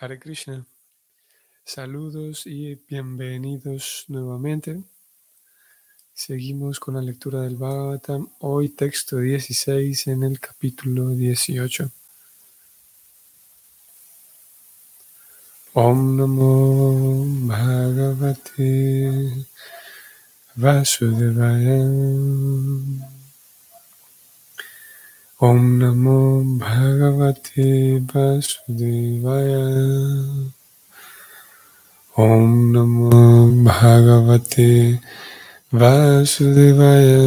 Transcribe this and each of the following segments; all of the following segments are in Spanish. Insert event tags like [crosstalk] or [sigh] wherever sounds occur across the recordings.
Hare Krishna. Saludos y bienvenidos nuevamente. Seguimos con la lectura del Bhagavatam. Hoy texto 16 en el capítulo 18. Om Namo Bhagavate Vasudevaya. Om Namo Bhagavate Vasudevaya. Om Namo Bhagavate Vasudevaya.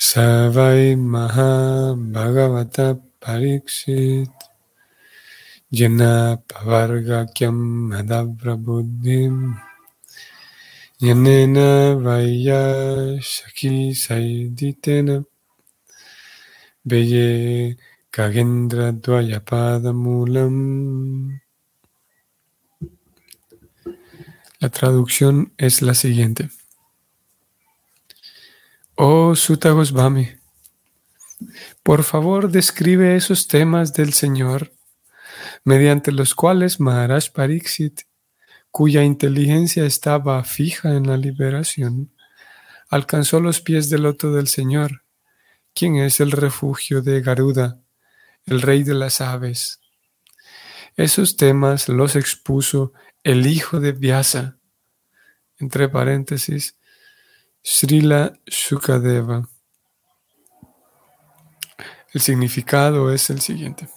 Savai Maha Bhagavata Pariksit Jana Pavargakyam Madabrabuddhim Yanena Vaya Shaki Saiditena Beye Kagendra Dwayapada Mulam. La traducción es la siguiente. Oh Sutta Goswami, por favor describe esos temas del Señor mediante los cuales Maharaj Pariksit cuya inteligencia estaba fija en la liberación, alcanzó los pies del loto del Señor, quien es el refugio de Garuda, el rey de las aves. Esos temas los expuso el hijo de Vyasa, entre paréntesis, Srila Shukadeva. El significado es el siguiente.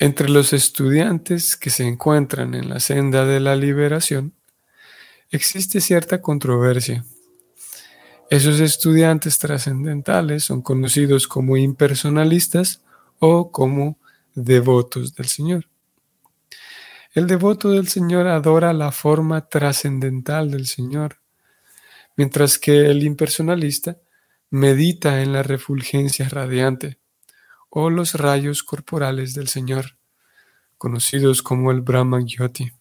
Entre los estudiantes que se encuentran en la senda de la liberación, existe cierta controversia. Esos estudiantes trascendentales son conocidos como impersonalistas o como devotos del Señor. El devoto del Señor adora la forma trascendental del Señor, mientras que el impersonalista medita en la refulgencia radiante o los rayos corporales del Señor, conocidos como el Brahma Gyoti.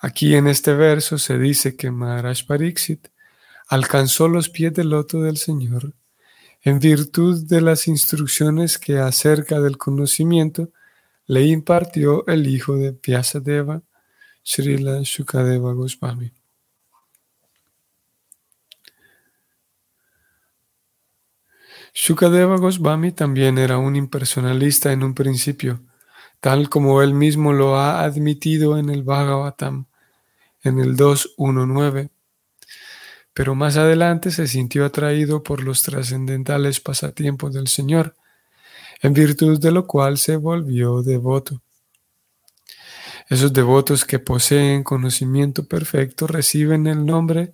Aquí en este verso se dice que Maharaj Pariksit alcanzó los pies del loto del Señor en virtud de las instrucciones que acerca del conocimiento le impartió el hijo de Vyasadeva, Srila Shukadeva Goswami. Shukadeva Goswami también era un impersonalista en un principio, tal como él mismo lo ha admitido en el Bhagavatam, en el 2.1.9. Pero más adelante se sintió atraído por los trascendentales pasatiempos del Señor, en virtud de lo cual se volvió devoto. Esos devotos que poseen conocimiento perfecto reciben el nombre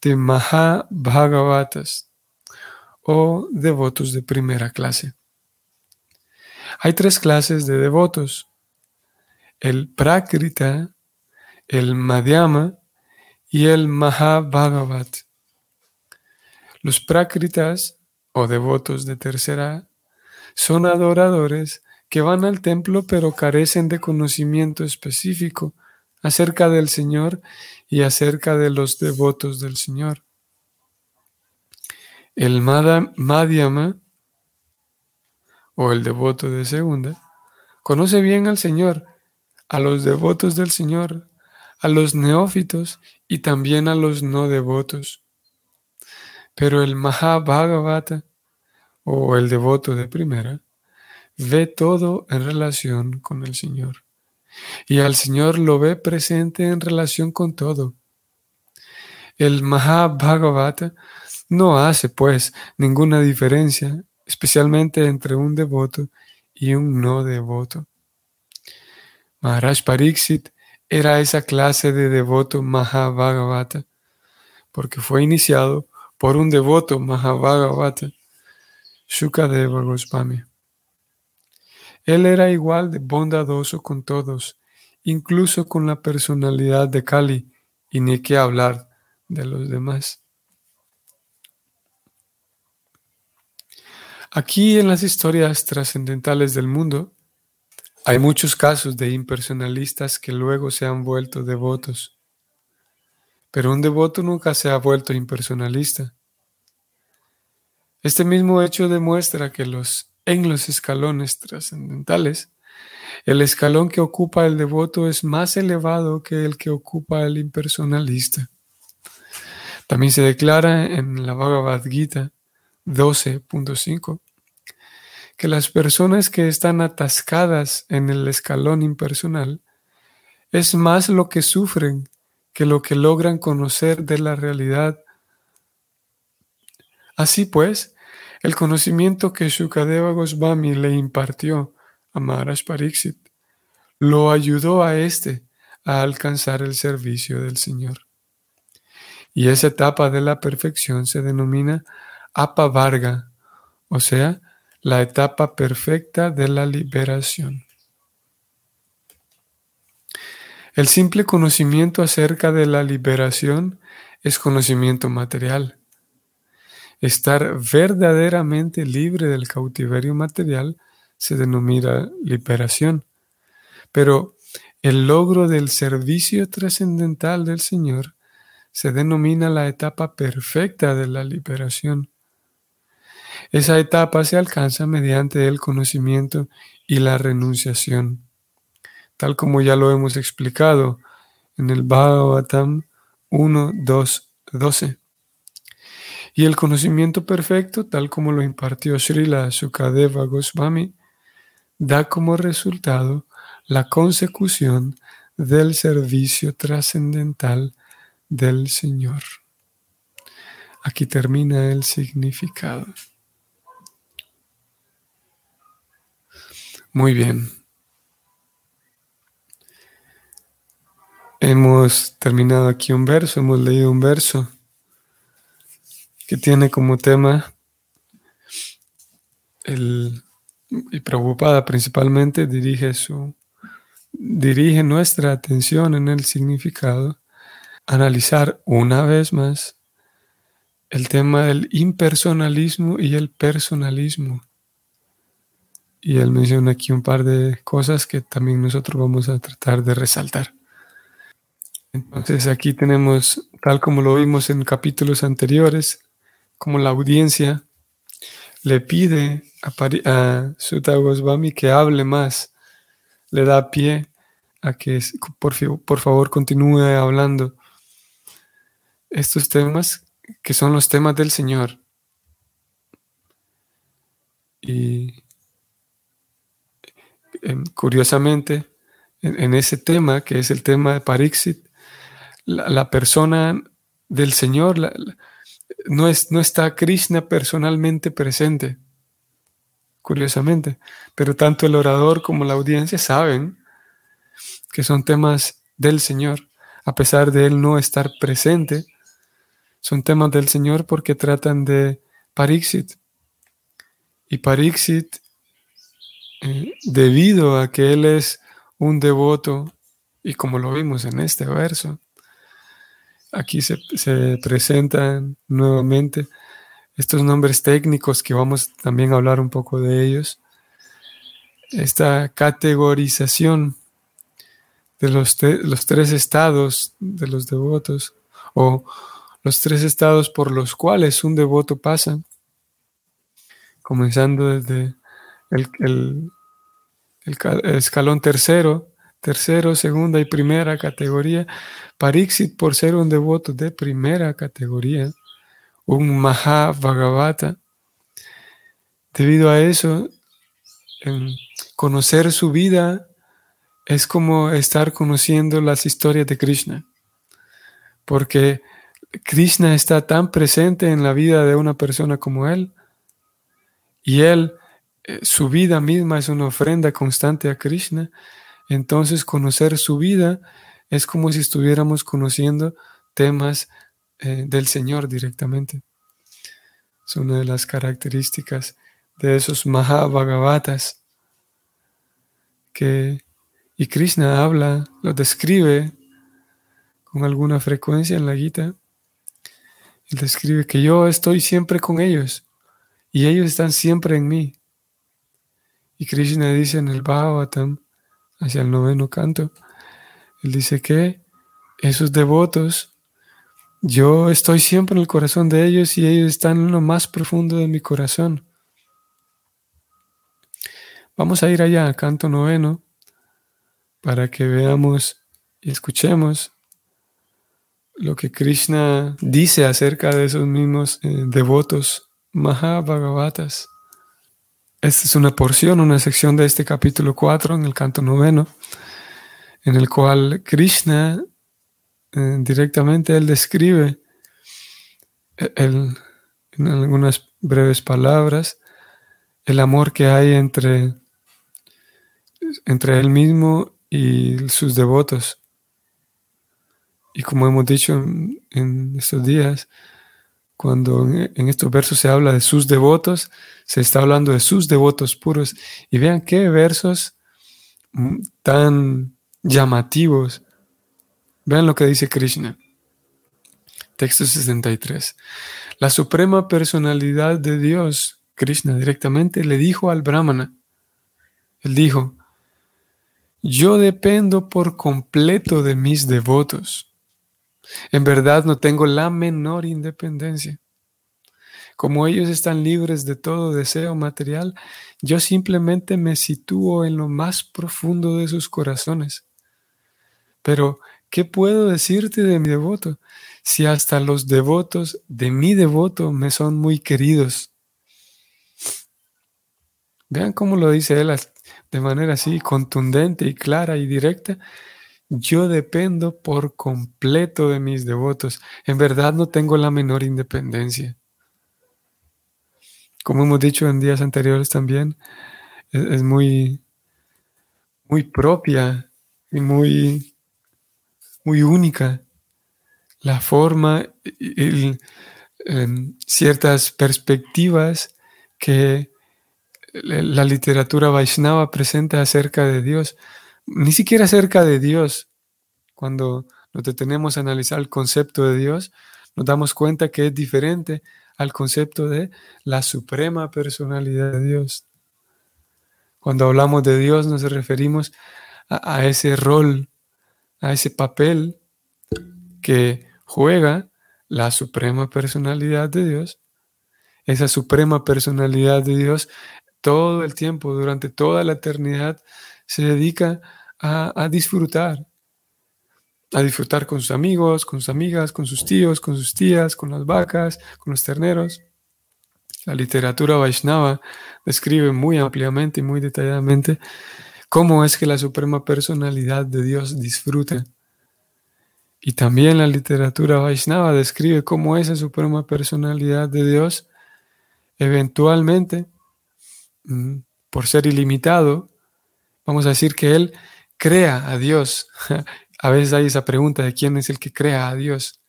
de Mahabhagavatas o devotos de primera clase. Hay tres clases de devotos, el Prakrita, el Madhyama y el Mahabhagavat. Los Prakritas o devotos de tercera son adoradores que van al templo pero carecen de conocimiento específico acerca del Señor y acerca de los devotos del Señor. El Madhyama o el devoto de segunda conoce bien al Señor, a los devotos del Señor, a los neófitos y también a los no devotos. Pero el Mahabhagavata o el devoto de primera ve todo en relación con el Señor. Y al Señor lo ve presente en relación con todo. El Mahabhagavata no hace, pues, ninguna diferencia, especialmente entre un devoto y un no devoto. Maharaj Pariksit era esa clase de devoto Mahabhagavata, porque fue iniciado por un devoto Mahabhagavata, Shukadeva Goswami. Él era igual de bondadoso con todos, incluso con la personalidad de Kali, y ni qué hablar de los demás. Aquí en las historias trascendentales del mundo hay muchos casos de impersonalistas que luego se han vuelto devotos. Pero un devoto nunca se ha vuelto impersonalista. Este mismo hecho demuestra que en los escalones trascendentales, el escalón que ocupa el devoto es más elevado que el que ocupa el impersonalista. También se declara en la Bhagavad Gita 12.5 que las personas que están atascadas en el escalón impersonal es más lo que sufren que lo que logran conocer de la realidad. Así pues, el conocimiento que Shukadeva Goswami le impartió a Maharaj Pariksit lo ayudó a éste a alcanzar el servicio del Señor. Y esa etapa de la perfección se denomina Apavarga, o sea, la etapa perfecta de la liberación. El simple conocimiento acerca de la liberación es conocimiento material. Estar verdaderamente libre del cautiverio material se denomina liberación. Pero el logro del servicio trascendental del Señor se denomina la etapa perfecta de la liberación. Esa etapa se alcanza mediante el conocimiento y la renunciación, tal como ya lo hemos explicado en el Bhagavatam 1, 2, 12. Y el conocimiento perfecto, tal como lo impartió Srila Sukadeva Goswami, da como resultado la consecución del servicio trascendental del Señor. Aquí termina el significado. Muy bien. Hemos terminado aquí un verso, hemos leído un verso que tiene como tema el y preocupada principalmente dirige su dirige nuestra atención en el significado analizar una vez más el tema del impersonalismo y el personalismo. Y él menciona aquí un par de cosas que también nosotros vamos a tratar de resaltar. Entonces aquí tenemos, tal como lo vimos en capítulos anteriores, como la audiencia le pide a, a Sutta Goswami que hable más, le da pie a que por, por favor continúe hablando estos temas que son los temas del Señor. Y curiosamente, en, ese tema, que es el tema de Parixit, la, persona del Señor no, es, no está Krishna personalmente presente, curiosamente, pero tanto el orador como la audiencia saben que son temas del Señor, a pesar de él no estar presente, son temas del Señor porque tratan de Parixit. Y Parixit, debido a que él es un devoto, y como lo vimos en este verso, aquí se, se presentan nuevamente estos nombres técnicos que vamos también a hablar un poco de ellos. Esta categorización de los, los tres estados de los devotos o los tres estados por los cuales un devoto pasa, comenzando desde el, escalón tercero, tercero, segunda y primera categoría. Parixit, por ser un devoto de primera categoría, un Maha Bhagavata, debido a eso, conocer su vida es como estar conociendo las historias de Krishna, porque Krishna está tan presente en la vida de una persona como él, y él, eh, su vida misma es una ofrenda constante a Krishna, entonces conocer su vida es como si estuviéramos conociendo temas eh, del Señor directamente. Es una de las características de esos Mahabhagavatas que y Krishna habla, lo describe con alguna frecuencia en la Gita. Él describe que yo estoy siempre con ellos y ellos están siempre en mí. Y Krishna dice en el Bhagavatam, hacia el noveno canto, él dice que esos devotos yo estoy siempre en el corazón de ellos y ellos están en lo más profundo de mi corazón. Vamos a ir allá al canto noveno para que veamos y escuchemos lo que Krishna dice acerca de esos mismos eh, devotos Mahabhagavatas. Esta es una porción, una sección de este capítulo 4 en el canto noveno, en el cual Krishna eh, directamente él describe eh, en algunas breves palabras el amor que hay entre, entre él mismo y sus devotos. Y como hemos dicho en, estos días, cuando en, estos versos se habla de sus devotos, se está hablando de sus devotos puros. Y vean qué versos mm, tan llamativos. Vean lo que dice Krishna. Texto 63. La suprema personalidad de Dios, Krishna directamente, le dijo al Brahmana, él dijo, yo dependo por completo de mis devotos. En verdad no tengo la menor independencia. Como ellos están libres de todo deseo material, yo simplemente me sitúo en lo más profundo de sus corazones. Pero, ¿qué puedo decirte de mi devoto? Si hasta los devotos de mi devoto me son muy queridos. Vean cómo lo dice él de manera así contundente y clara y directa. Yo dependo por completo de mis devotos. En verdad no tengo la menor independencia. Como hemos dicho en días anteriores también, es, muy, muy propia y muy, muy única la forma y, em, ciertas perspectivas que la literatura Vaishnava presenta acerca de Dios ni siquiera acerca de Dios. Cuando nos detenemos a analizar el concepto de Dios, nos damos cuenta que es diferente al concepto de la suprema personalidad de Dios. Cuando hablamos de Dios nos referimos a, a ese rol, a ese papel que juega la suprema personalidad de Dios. Esa suprema personalidad de Dios todo el tiempo, durante toda la eternidad, se dedica a, disfrutar, a disfrutar con sus amigos, con sus amigas, con sus tíos, con sus tías, con las vacas, con los terneros. La literatura Vaishnava describe muy ampliamente y muy detalladamente cómo es que la suprema personalidad de Dios disfruta. Y también la literatura Vaishnava describe cómo esa suprema personalidad de Dios eventualmente, mm, por ser ilimitado, vamos a decir que Él crea a Dios. [laughs] A veces hay esa pregunta de quién es el que crea a Dios.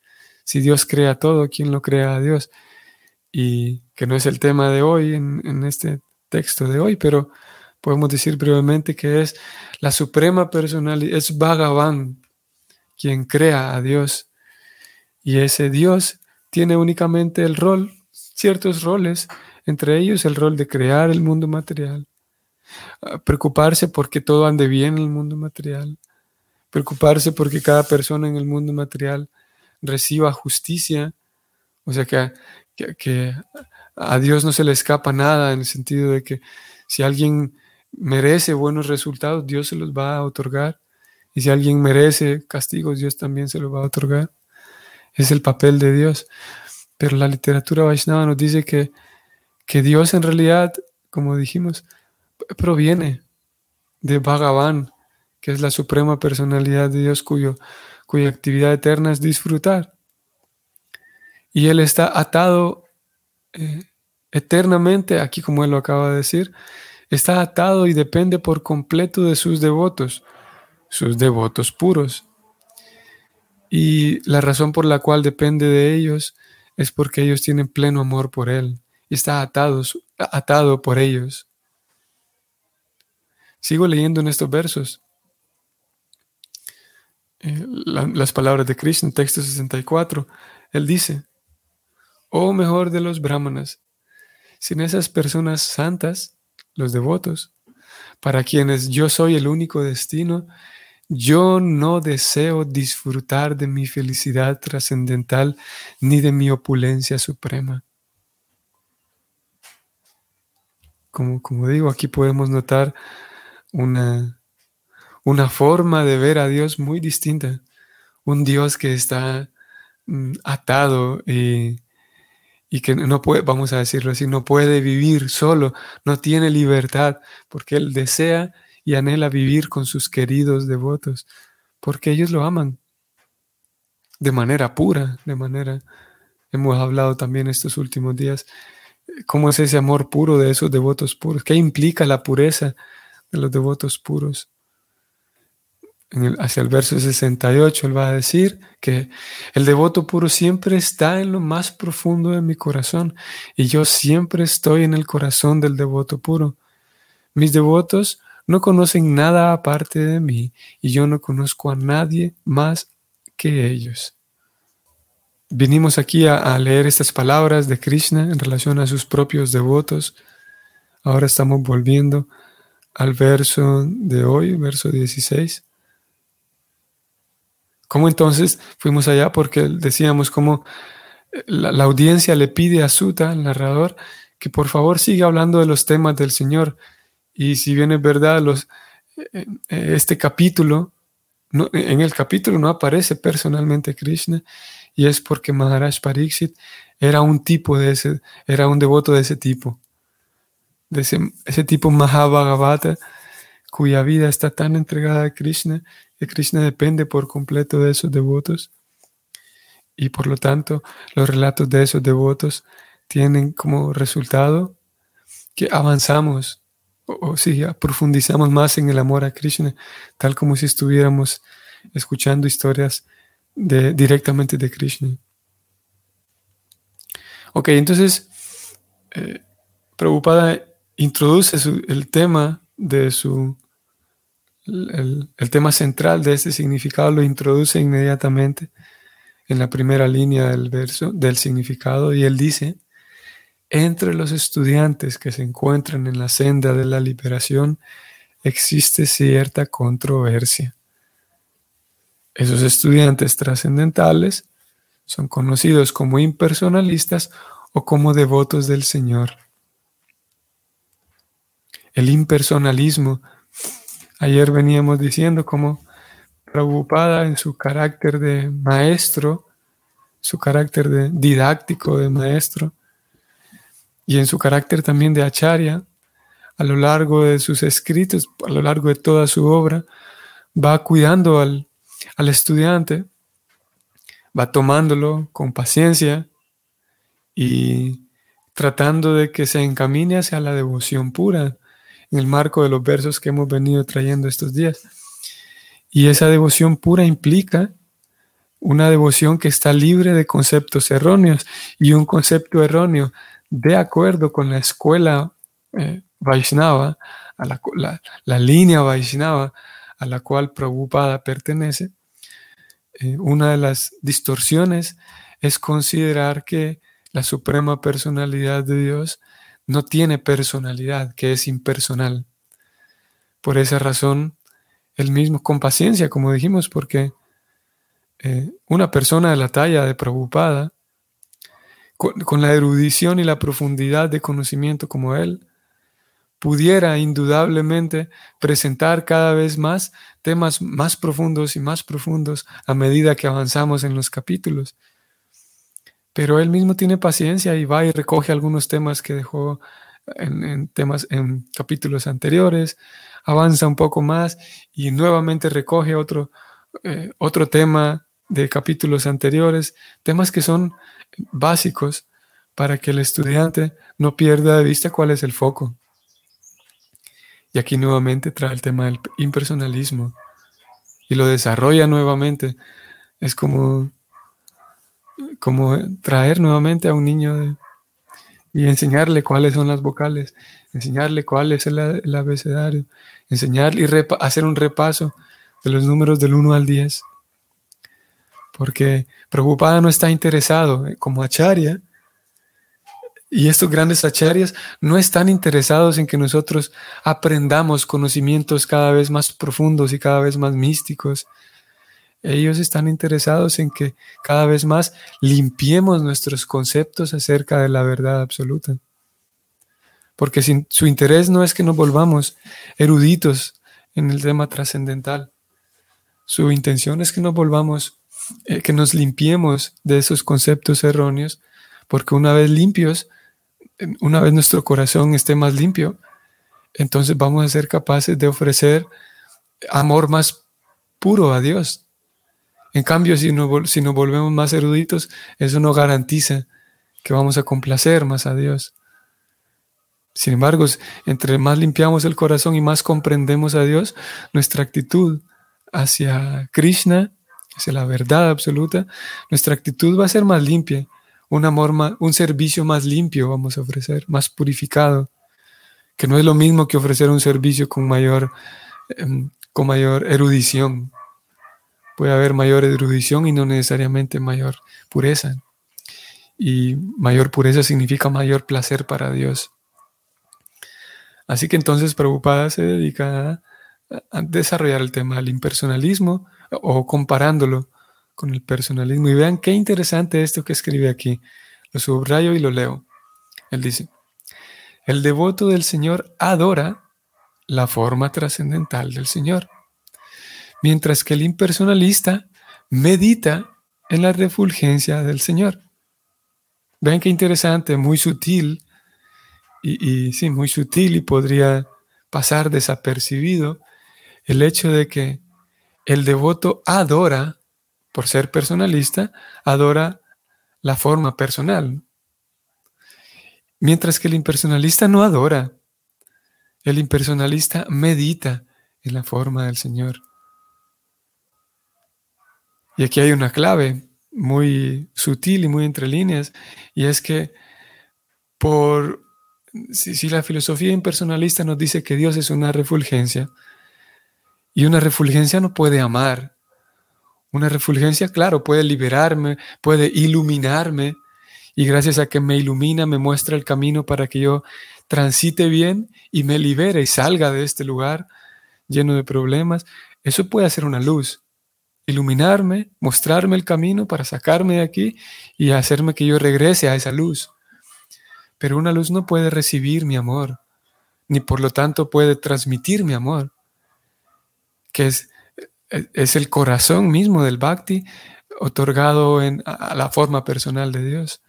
Si Dios crea todo, ¿quién lo crea a Dios? Y que no es el tema de hoy en, este texto de hoy, pero podemos decir brevemente que es la suprema personalidad, es Bhagavan quien crea a Dios. Y ese Dios tiene únicamente el rol, ciertos roles, entre ellos el rol de crear el mundo material, preocuparse porque todo ande bien en el mundo material, preocuparse porque cada persona en el mundo material reciba justicia, o sea que, que, a Dios no se le escapa nada en el sentido de que si alguien merece buenos resultados, Dios se los va a otorgar, y si alguien merece castigos, Dios también se los va a otorgar. Es el papel de Dios. Pero la literatura Vaishnava nos dice que, que Dios en realidad, como dijimos, proviene de Bhagavan, que es la suprema personalidad de Dios cuyo, cuya actividad eterna es disfrutar. Y Él está atado eh, eternamente, aquí como Él lo acaba de decir, está atado y depende por completo de sus devotos, sus devotos puros. Y la razón por la cual depende de ellos es porque ellos tienen pleno amor por Él y está atado por ellos. Sigo leyendo en estos versos eh, las palabras de Krishna, texto 64. Él dice, oh mejor de los brahmanas, sin esas personas santas, los devotos, para quienes yo soy el único destino, yo no deseo disfrutar de mi felicidad trascendental ni de mi opulencia suprema. Como, como digo, aquí podemos notar una, una forma de ver a Dios muy distinta. Un Dios que está mm, atado y, y que no puede, vamos a decirlo así, no puede vivir solo, no tiene libertad, porque Él desea y anhela vivir con sus queridos devotos, porque ellos lo aman de manera pura, de manera, hemos hablado también estos últimos días, cómo es ese amor puro de esos devotos puros, qué implica la pureza de los devotos puros. hacia el verso 68 él va a decir que el devoto puro siempre está en lo más profundo de mi corazón y yo siempre estoy en el corazón del devoto puro. Mis devotos no conocen nada aparte de mí y yo no conozco a nadie más que ellos. Vinimos aquí a, leer estas palabras de Krishna en relación a sus propios devotos. Ahora estamos volviendo al verso de hoy, verso 16. ¿Cómo entonces fuimos allá? Porque decíamos cómo eh, la, audiencia le pide a Suta, el narrador, que por favor siga hablando de los temas del Señor. Y si bien es verdad, eh, eh, este capítulo, en el capítulo no aparece personalmente Krishna, y es porque Maharaj Pariksit era un tipo de ese, era un devoto de ese tipo, de ese, ese tipo Mahabhagavata, cuya vida está tan entregada a Krishna, que Krishna depende por completo de esos devotos. Y por lo tanto, los relatos de esos devotos tienen como resultado que avanzamos o, si profundizamos más en el amor a Krishna, tal como si estuviéramos escuchando historias directamente de Krishna. Ok, entonces, eh, Prabhupada introduce el tema de su, tema central de este significado, lo introduce inmediatamente en la primera línea del verso, del significado, y él dice, entre los estudiantes que se encuentran en la senda de la liberación existe cierta controversia. Esos estudiantes trascendentales son conocidos como impersonalistas o como devotos del Señor. El impersonalismo, ayer veníamos diciendo como preocupada en su carácter de maestro, su carácter de didáctico de maestro, y en su carácter también de acharya, a lo largo de sus escritos, a lo largo de toda su obra, va cuidando al, al estudiante, va tomándolo con paciencia y tratando de que se encamine hacia la devoción pura en el marco de los versos que hemos venido trayendo estos días. Y esa devoción pura implica una devoción que está libre de conceptos erróneos y un concepto erróneo de acuerdo con la escuela eh, Vaishnava, a la, línea Vaishnava a la cual Prabhupada pertenece, eh, una de las distorsiones es considerar que la suprema personalidad de Dios no tiene personalidad, que es impersonal. Por esa razón, el mismo, con paciencia, como dijimos, porque eh, una persona de la talla de Prabhupada con, la erudición y la profundidad de conocimiento como él, pudiera indudablemente presentar cada vez más temas más profundos y más profundos a medida que avanzamos en los capítulos. Pero él mismo tiene paciencia y va y recoge algunos temas que dejó en, temas en capítulos anteriores, avanza un poco más y nuevamente recoge otro, eh, otro tema de capítulos anteriores, temas que son básicos para que el estudiante no pierda de vista cuál es el foco. Y aquí nuevamente trae el tema del impersonalismo y lo desarrolla nuevamente. Es como, como traer nuevamente a un niño y enseñarle cuáles son las vocales, enseñarle cuál es el, abecedario, enseñarle y hacer un repaso de los números del 1 al 10 porque preocupada no está interesado, eh, como Acharya, Y estos grandes acharyas no están interesados en que nosotros aprendamos conocimientos cada vez más profundos y cada vez más místicos. Ellos están interesados en que cada vez más limpiemos nuestros conceptos acerca de la verdad absoluta. Porque su interés no es que nos volvamos eruditos en el tema trascendental. Su intención es que nos volvamos, eh, que nos limpiemos de esos conceptos erróneos, porque una vez limpios, una vez nuestro corazón esté más limpio, entonces vamos a ser capaces de ofrecer amor más puro a Dios. En cambio, si, si nos volvemos más eruditos, eso no garantiza que vamos a complacer más a Dios. Sin embargo, entre más limpiamos el corazón y más comprendemos a Dios, nuestra actitud hacia Krishna, hacia la verdad absoluta, nuestra actitud va a ser más limpia, un amor un servicio más limpio vamos a ofrecer, más purificado, que no es lo mismo que ofrecer un servicio con mayor, em, con mayor erudición. Puede haber mayor erudición y no necesariamente mayor pureza. Y mayor pureza significa mayor placer para Dios. Así que entonces Prabhupada se dedica a, desarrollar el tema del impersonalismo o comparándolo con el personalismo. Y vean qué interesante esto que escribe aquí. Lo subrayo y lo leo. Él dice, el devoto del Señor adora la forma trascendental del Señor, mientras que el impersonalista medita en la refulgencia del Señor. Vean qué interesante, muy sutil y, sí, muy sutil y podría pasar desapercibido el hecho de que el devoto adora, por ser personalista, adora la forma personal. Mientras que el impersonalista no adora, el impersonalista medita en la forma del Señor. Y aquí hay una clave muy sutil y muy entre líneas, y es que por si, la filosofía impersonalista nos dice que Dios es una refulgencia, y una refulgencia no puede amar, una refulgencia, claro, puede liberarme, puede iluminarme, y gracias a que me ilumina, me muestra el camino para que yo transite bien y me libere y salga de este lugar lleno de problemas. Eso puede hacer una luz, iluminarme, mostrarme el camino para sacarme de aquí y hacerme que yo regrese a esa luz. Pero una luz no puede recibir mi amor, ni por lo tanto puede transmitir mi amor, que es, es el corazón mismo del bhakti otorgado en, a la forma personal de Dios.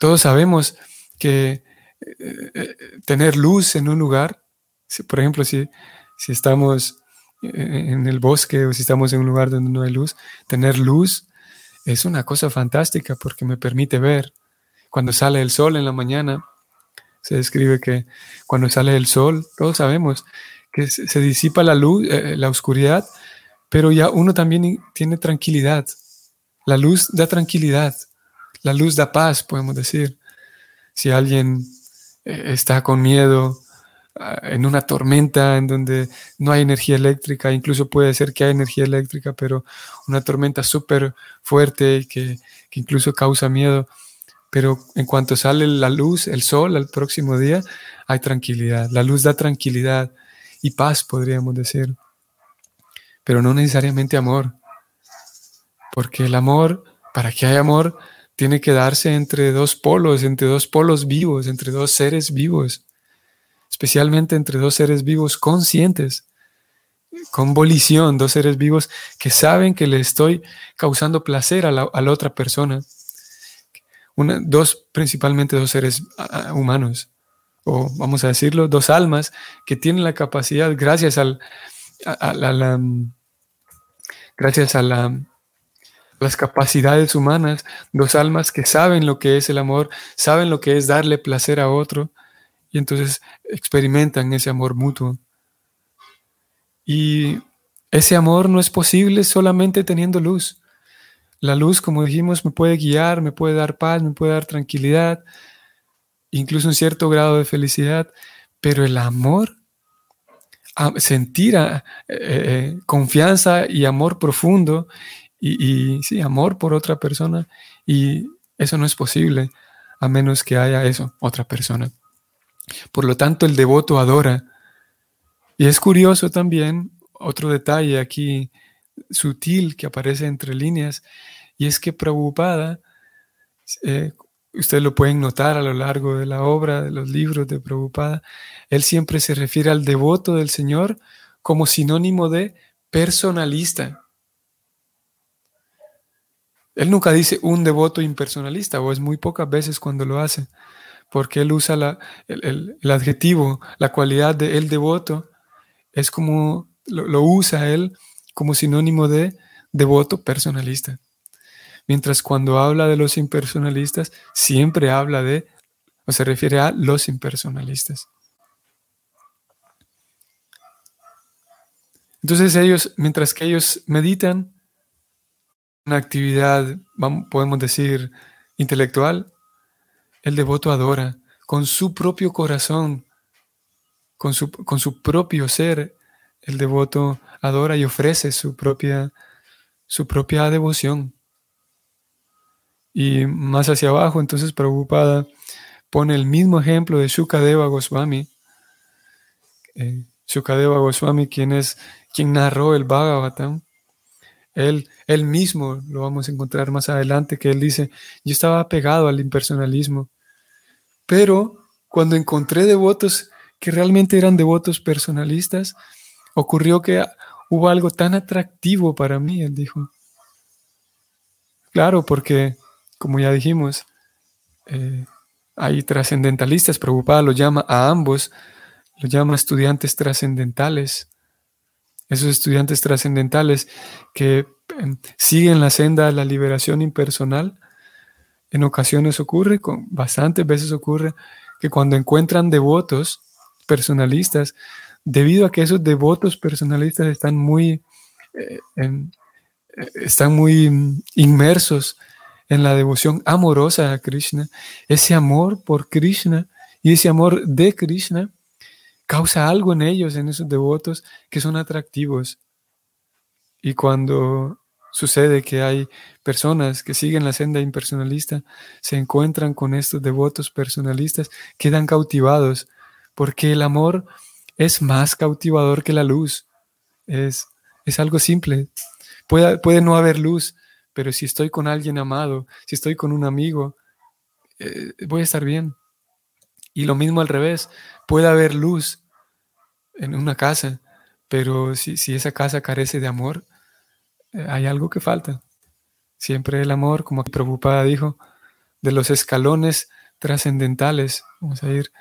Todos sabemos que eh, eh, tener luz en un lugar, por ejemplo, si, si estamos en el bosque o si estamos en un lugar donde no hay luz, tener luz es una cosa fantástica porque me permite ver, cuando sale el sol en la mañana, se describe que cuando sale el sol, todos sabemos que se disipa la luz, eh, la oscuridad, pero ya uno también tiene tranquilidad. La luz da tranquilidad, la luz da paz, podemos decir. Si alguien eh, está con miedo en una tormenta en donde no hay energía eléctrica, incluso puede ser que hay energía eléctrica, pero una tormenta súper fuerte que, que incluso causa miedo, pero en cuanto sale la luz, el sol al próximo día, hay tranquilidad. La luz da tranquilidad y paz, podríamos decir. Pero no necesariamente amor. Porque el amor, para que haya amor, tiene que darse entre dos polos, entre dos polos vivos, entre dos seres vivos. Especialmente entre dos seres vivos conscientes, con volición, dos seres vivos que saben que le estoy causando placer a la, otra persona. Dos, principalmente dos seres humanos, o vamos a decirlo, dos almas que tienen la capacidad, gracias al, a, la, gracias a la, las capacidades humanas, dos almas que saben lo que es el amor, saben lo que es darle placer a otro, y entonces experimentan ese amor mutuo. Y ese amor no es posible solamente teniendo luz. La luz, como dijimos, me puede guiar, me puede dar paz, me puede dar tranquilidad, incluso un cierto grado de felicidad, pero el amor, sentir eh, eh, confianza y amor profundo y, sí, amor por otra persona, y eso no es posible a menos que haya eso, otra persona. Por lo tanto, el devoto adora. Y es curioso también, otro detalle aquí sutil que aparece entre líneas, y es que Prabhupada, eh, ustedes lo pueden notar a lo largo de la obra, de los libros de Prabhupada, él siempre se refiere al devoto del Señor como sinónimo de personalista. Él nunca dice un devoto impersonalista, o es muy pocas veces cuando lo hace, porque él usa el, adjetivo, la cualidad de el devoto, es como lo, usa él como sinónimo de devoto personalista. Mientras cuando habla de los impersonalistas, siempre habla de, o se refiere a los impersonalistas. Entonces ellos, mientras que ellos meditan, una actividad, podemos decir, intelectual, el devoto adora con su propio corazón, con su, con su propio ser. El devoto adora y ofrece su propia, su propia devoción. Y más hacia abajo, entonces Prabhupada pone el mismo ejemplo de Shukadeva Goswami. Eh, Shukadeva Goswami, quien es quien narró el Bhagavatam, él, él mismo, lo vamos a encontrar más adelante, que él dice, yo estaba pegado al impersonalismo, pero cuando encontré devotos que realmente eran devotos personalistas, ocurrió que hubo algo tan atractivo para mí, él dijo. Claro, porque, como ya dijimos, eh, hay trascendentalistas, Prabhupada lo llama a ambos, lo llama estudiantes trascendentales esos estudiantes trascendentales que em, siguen la senda de la liberación impersonal, en ocasiones ocurre, con bastantes veces ocurre, que cuando encuentran devotos personalistas, debido a que esos devotos personalistas están muy, eh, eh, están muy inmersos en la devoción amorosa a Krishna, ese amor por Krishna y ese amor de Krishna, causa algo en ellos, en esos devotos, que son atractivos. Y cuando sucede que hay personas que siguen la senda impersonalista, se encuentran con estos devotos personalistas, quedan cautivados, porque el amor es más cautivador que la luz. Es, es algo simple. Puede, puede no haber luz, pero si estoy con alguien amado, si estoy con un amigo, eh, voy a estar bien. Y lo mismo al revés, puede haber luz en una casa, pero si, esa casa carece de amor, hay algo que falta. Siempre el amor, como preocupada dijo, de los escalones trascendentales. Vamos a ir.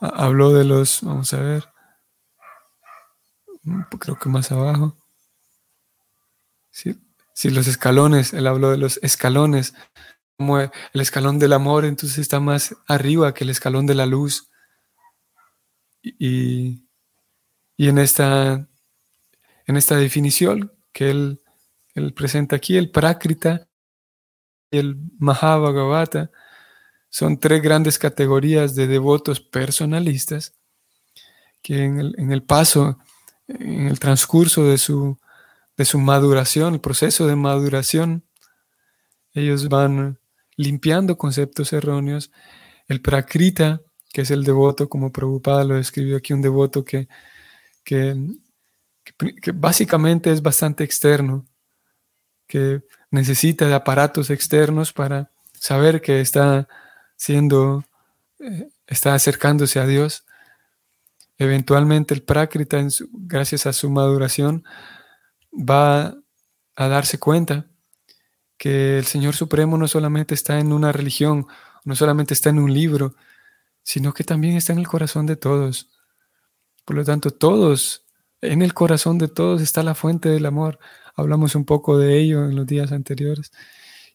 Habló de los, vamos a ver, mm, creo que más abajo. Sí, sí, los escalones, él habló de los escalones como el escalón del amor, entonces está más arriba que el escalón de la luz. Y, en, esta, en esta definición que él, él presenta aquí, el Prakrita y el Mahabhagavata, son tres grandes categorías de devotos personalistas que en el, en el paso, en el transcurso de su, de su maduración, el proceso de maduración, ellos van limpiando conceptos erróneos. El prakrita, que es el devoto, como Prabhupada lo describió aquí, un devoto que, que, básicamente es bastante externo, que necesita de aparatos externos para saber que está siendo, eh, está acercándose a Dios. Eventualmente el prakrita, gracias a su maduración, va a darse cuenta que el Señor Supremo no solamente está en una religión, no solamente está en un libro, sino que también está en el corazón de todos. Por lo tanto, todos, en el corazón de todos está la fuente del amor. Hablamos un poco de ello en los días anteriores.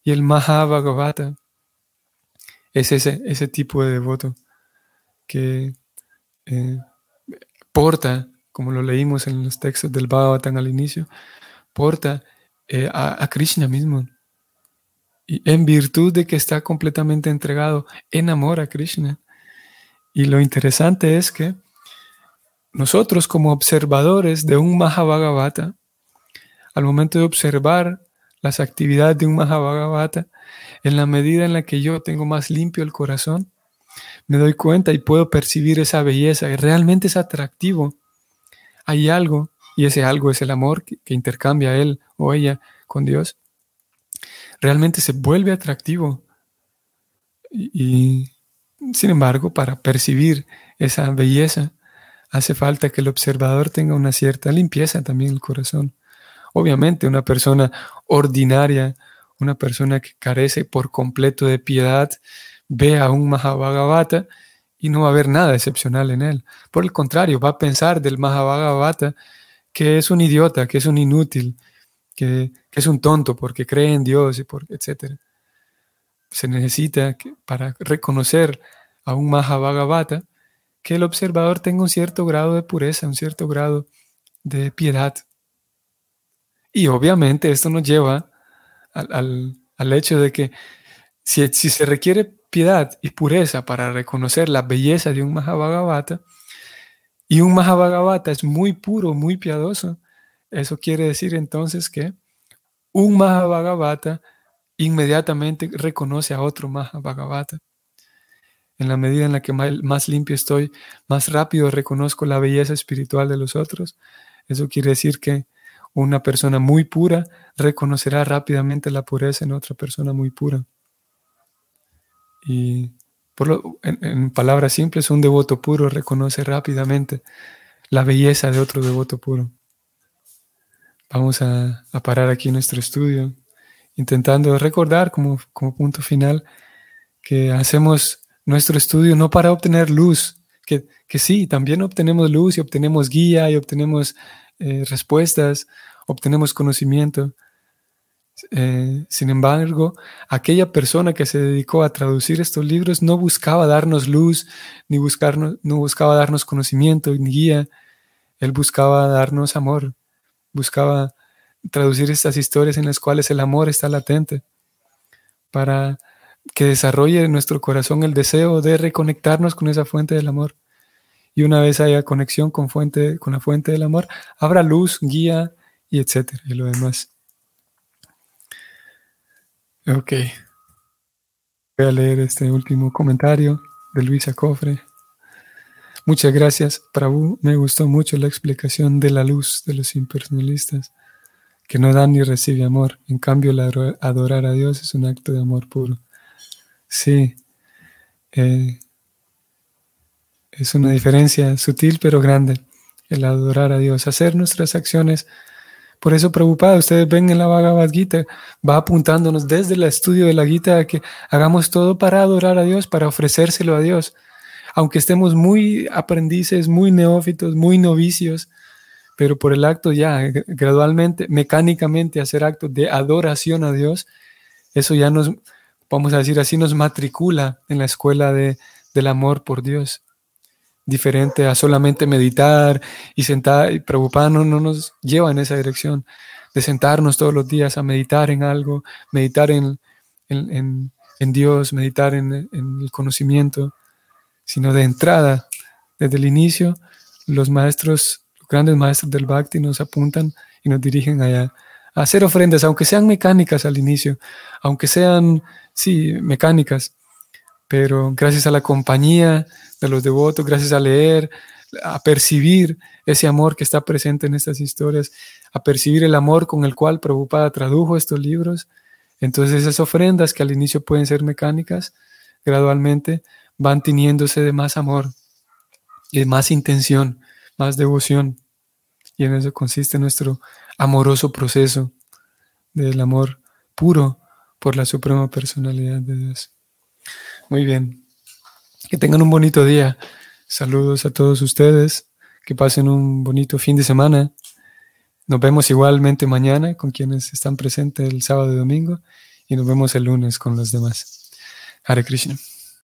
Y el Mahabhagavata es ese, ese tipo de devoto que eh, porta, como lo leímos en los textos del Bhagavatam al inicio, porta eh, a Krishna mismo y en virtud de que está completamente entregado en amor a Krishna. Y lo interesante es que nosotros como observadores de un Mahabhagavata, al momento de observar las actividades de un Mahabhagavata, en la medida en la que yo tengo más limpio el corazón, me doy cuenta y puedo percibir esa belleza. Y realmente es atractivo. Hay algo, y ese algo es el amor que, intercambia él o ella con Dios. Realmente se vuelve atractivo. y sin embargo, para percibir esa belleza, hace falta que el observador tenga una cierta limpieza también en el corazón. Obviamente, una persona ordinaria, una persona que carece por completo de piedad, ve a un Mahabhagavata y no va a ver nada excepcional en él. Por el contrario, va a pensar del Mahabhagavata que es un idiota, que es un inútil, que, es un tonto porque cree en Dios y por, etc. Se necesita para reconocer a un Mahabhagavata que el observador tenga un cierto grado de pureza, un cierto grado de piedad. Y obviamente esto nos lleva al, hecho de que si, si, se requiere piedad y pureza para reconocer la belleza de un Mahabhagavata, y un Mahabhagavata es muy puro, muy piadoso, eso quiere decir entonces que un Mahabhagavata inmediatamente reconoce a otro Mahabhagavata. En la medida en la que más limpio estoy, más rápido reconozco la belleza espiritual de los otros. Eso quiere decir que una persona muy pura reconocerá rápidamente la pureza en otra persona muy pura. Y por en, palabras simples, un devoto puro reconoce rápidamente la belleza de otro devoto puro. Vamos a, parar aquí nuestro estudio, intentando recordar como, como punto final que hacemos nuestro estudio no para obtener luz, que, que sí, también obtenemos luz y obtenemos guía y obtenemos eh, respuestas, obtenemos conocimiento. Eh, sin embargo, aquella persona que se dedicó a traducir estos libros no buscaba darnos luz, ni buscarnos, no buscaba darnos conocimiento, ni guía. Él buscaba darnos amor, buscaba traducir estas historias en las cuales el amor está latente para que desarrolle en nuestro corazón el deseo de reconectarnos con esa fuente del amor. Y una vez haya conexión con, fuente, con la fuente del amor, habrá luz, guía y etcétera, y lo demás. Ok. Voy a leer este último comentario de Luisa Cofre. Muchas gracias, Prabhu. Me gustó mucho la explicación de la luz de los impersonalistas, que no dan ni recibe amor. En cambio, adorar a Dios es un acto de amor puro. Sí, eh, es una diferencia sutil pero grande el adorar a Dios, hacer nuestras acciones. Por eso, preocupado, ustedes ven en la Bhagavad Gita, va apuntándonos desde el estudio de la Gita a que hagamos todo para adorar a Dios, para ofrecérselo a Dios. Aunque estemos muy aprendices, muy neófitos, muy novicios, pero por el acto ya, gradualmente, mecánicamente hacer actos de adoración a Dios, eso ya nos, vamos a decir así, nos matricula en la escuela de, del amor por Dios. Diferente a solamente meditar y sentar y preocuparnos, no nos lleva en esa dirección de sentarnos todos los días a meditar en algo, meditar en, en, en, Dios, meditar en, el conocimiento, sino de entrada, desde el inicio, los maestros, los grandes maestros del Bhakti nos apuntan y nos dirigen allá hacer ofrendas, aunque sean mecánicas al inicio, aunque sean sí, mecánicas, pero gracias a la compañía de los devotos, gracias a leer, a percibir ese amor que está presente en estas historias, a percibir el amor con el cual Prabhupada tradujo estos libros, entonces esas ofrendas que al inicio pueden ser mecánicas, gradualmente van teniéndose de más amor de más intención, más devoción. Y en eso consiste nuestro amoroso proceso del amor puro por la suprema personalidad de Dios. Muy bien. Que tengan un bonito día. Saludos a todos ustedes. Que pasen un bonito fin de semana. Nos vemos igualmente mañana con quienes están presentes el sábado y domingo. Y nos vemos el lunes con los demás. Hare Krishna.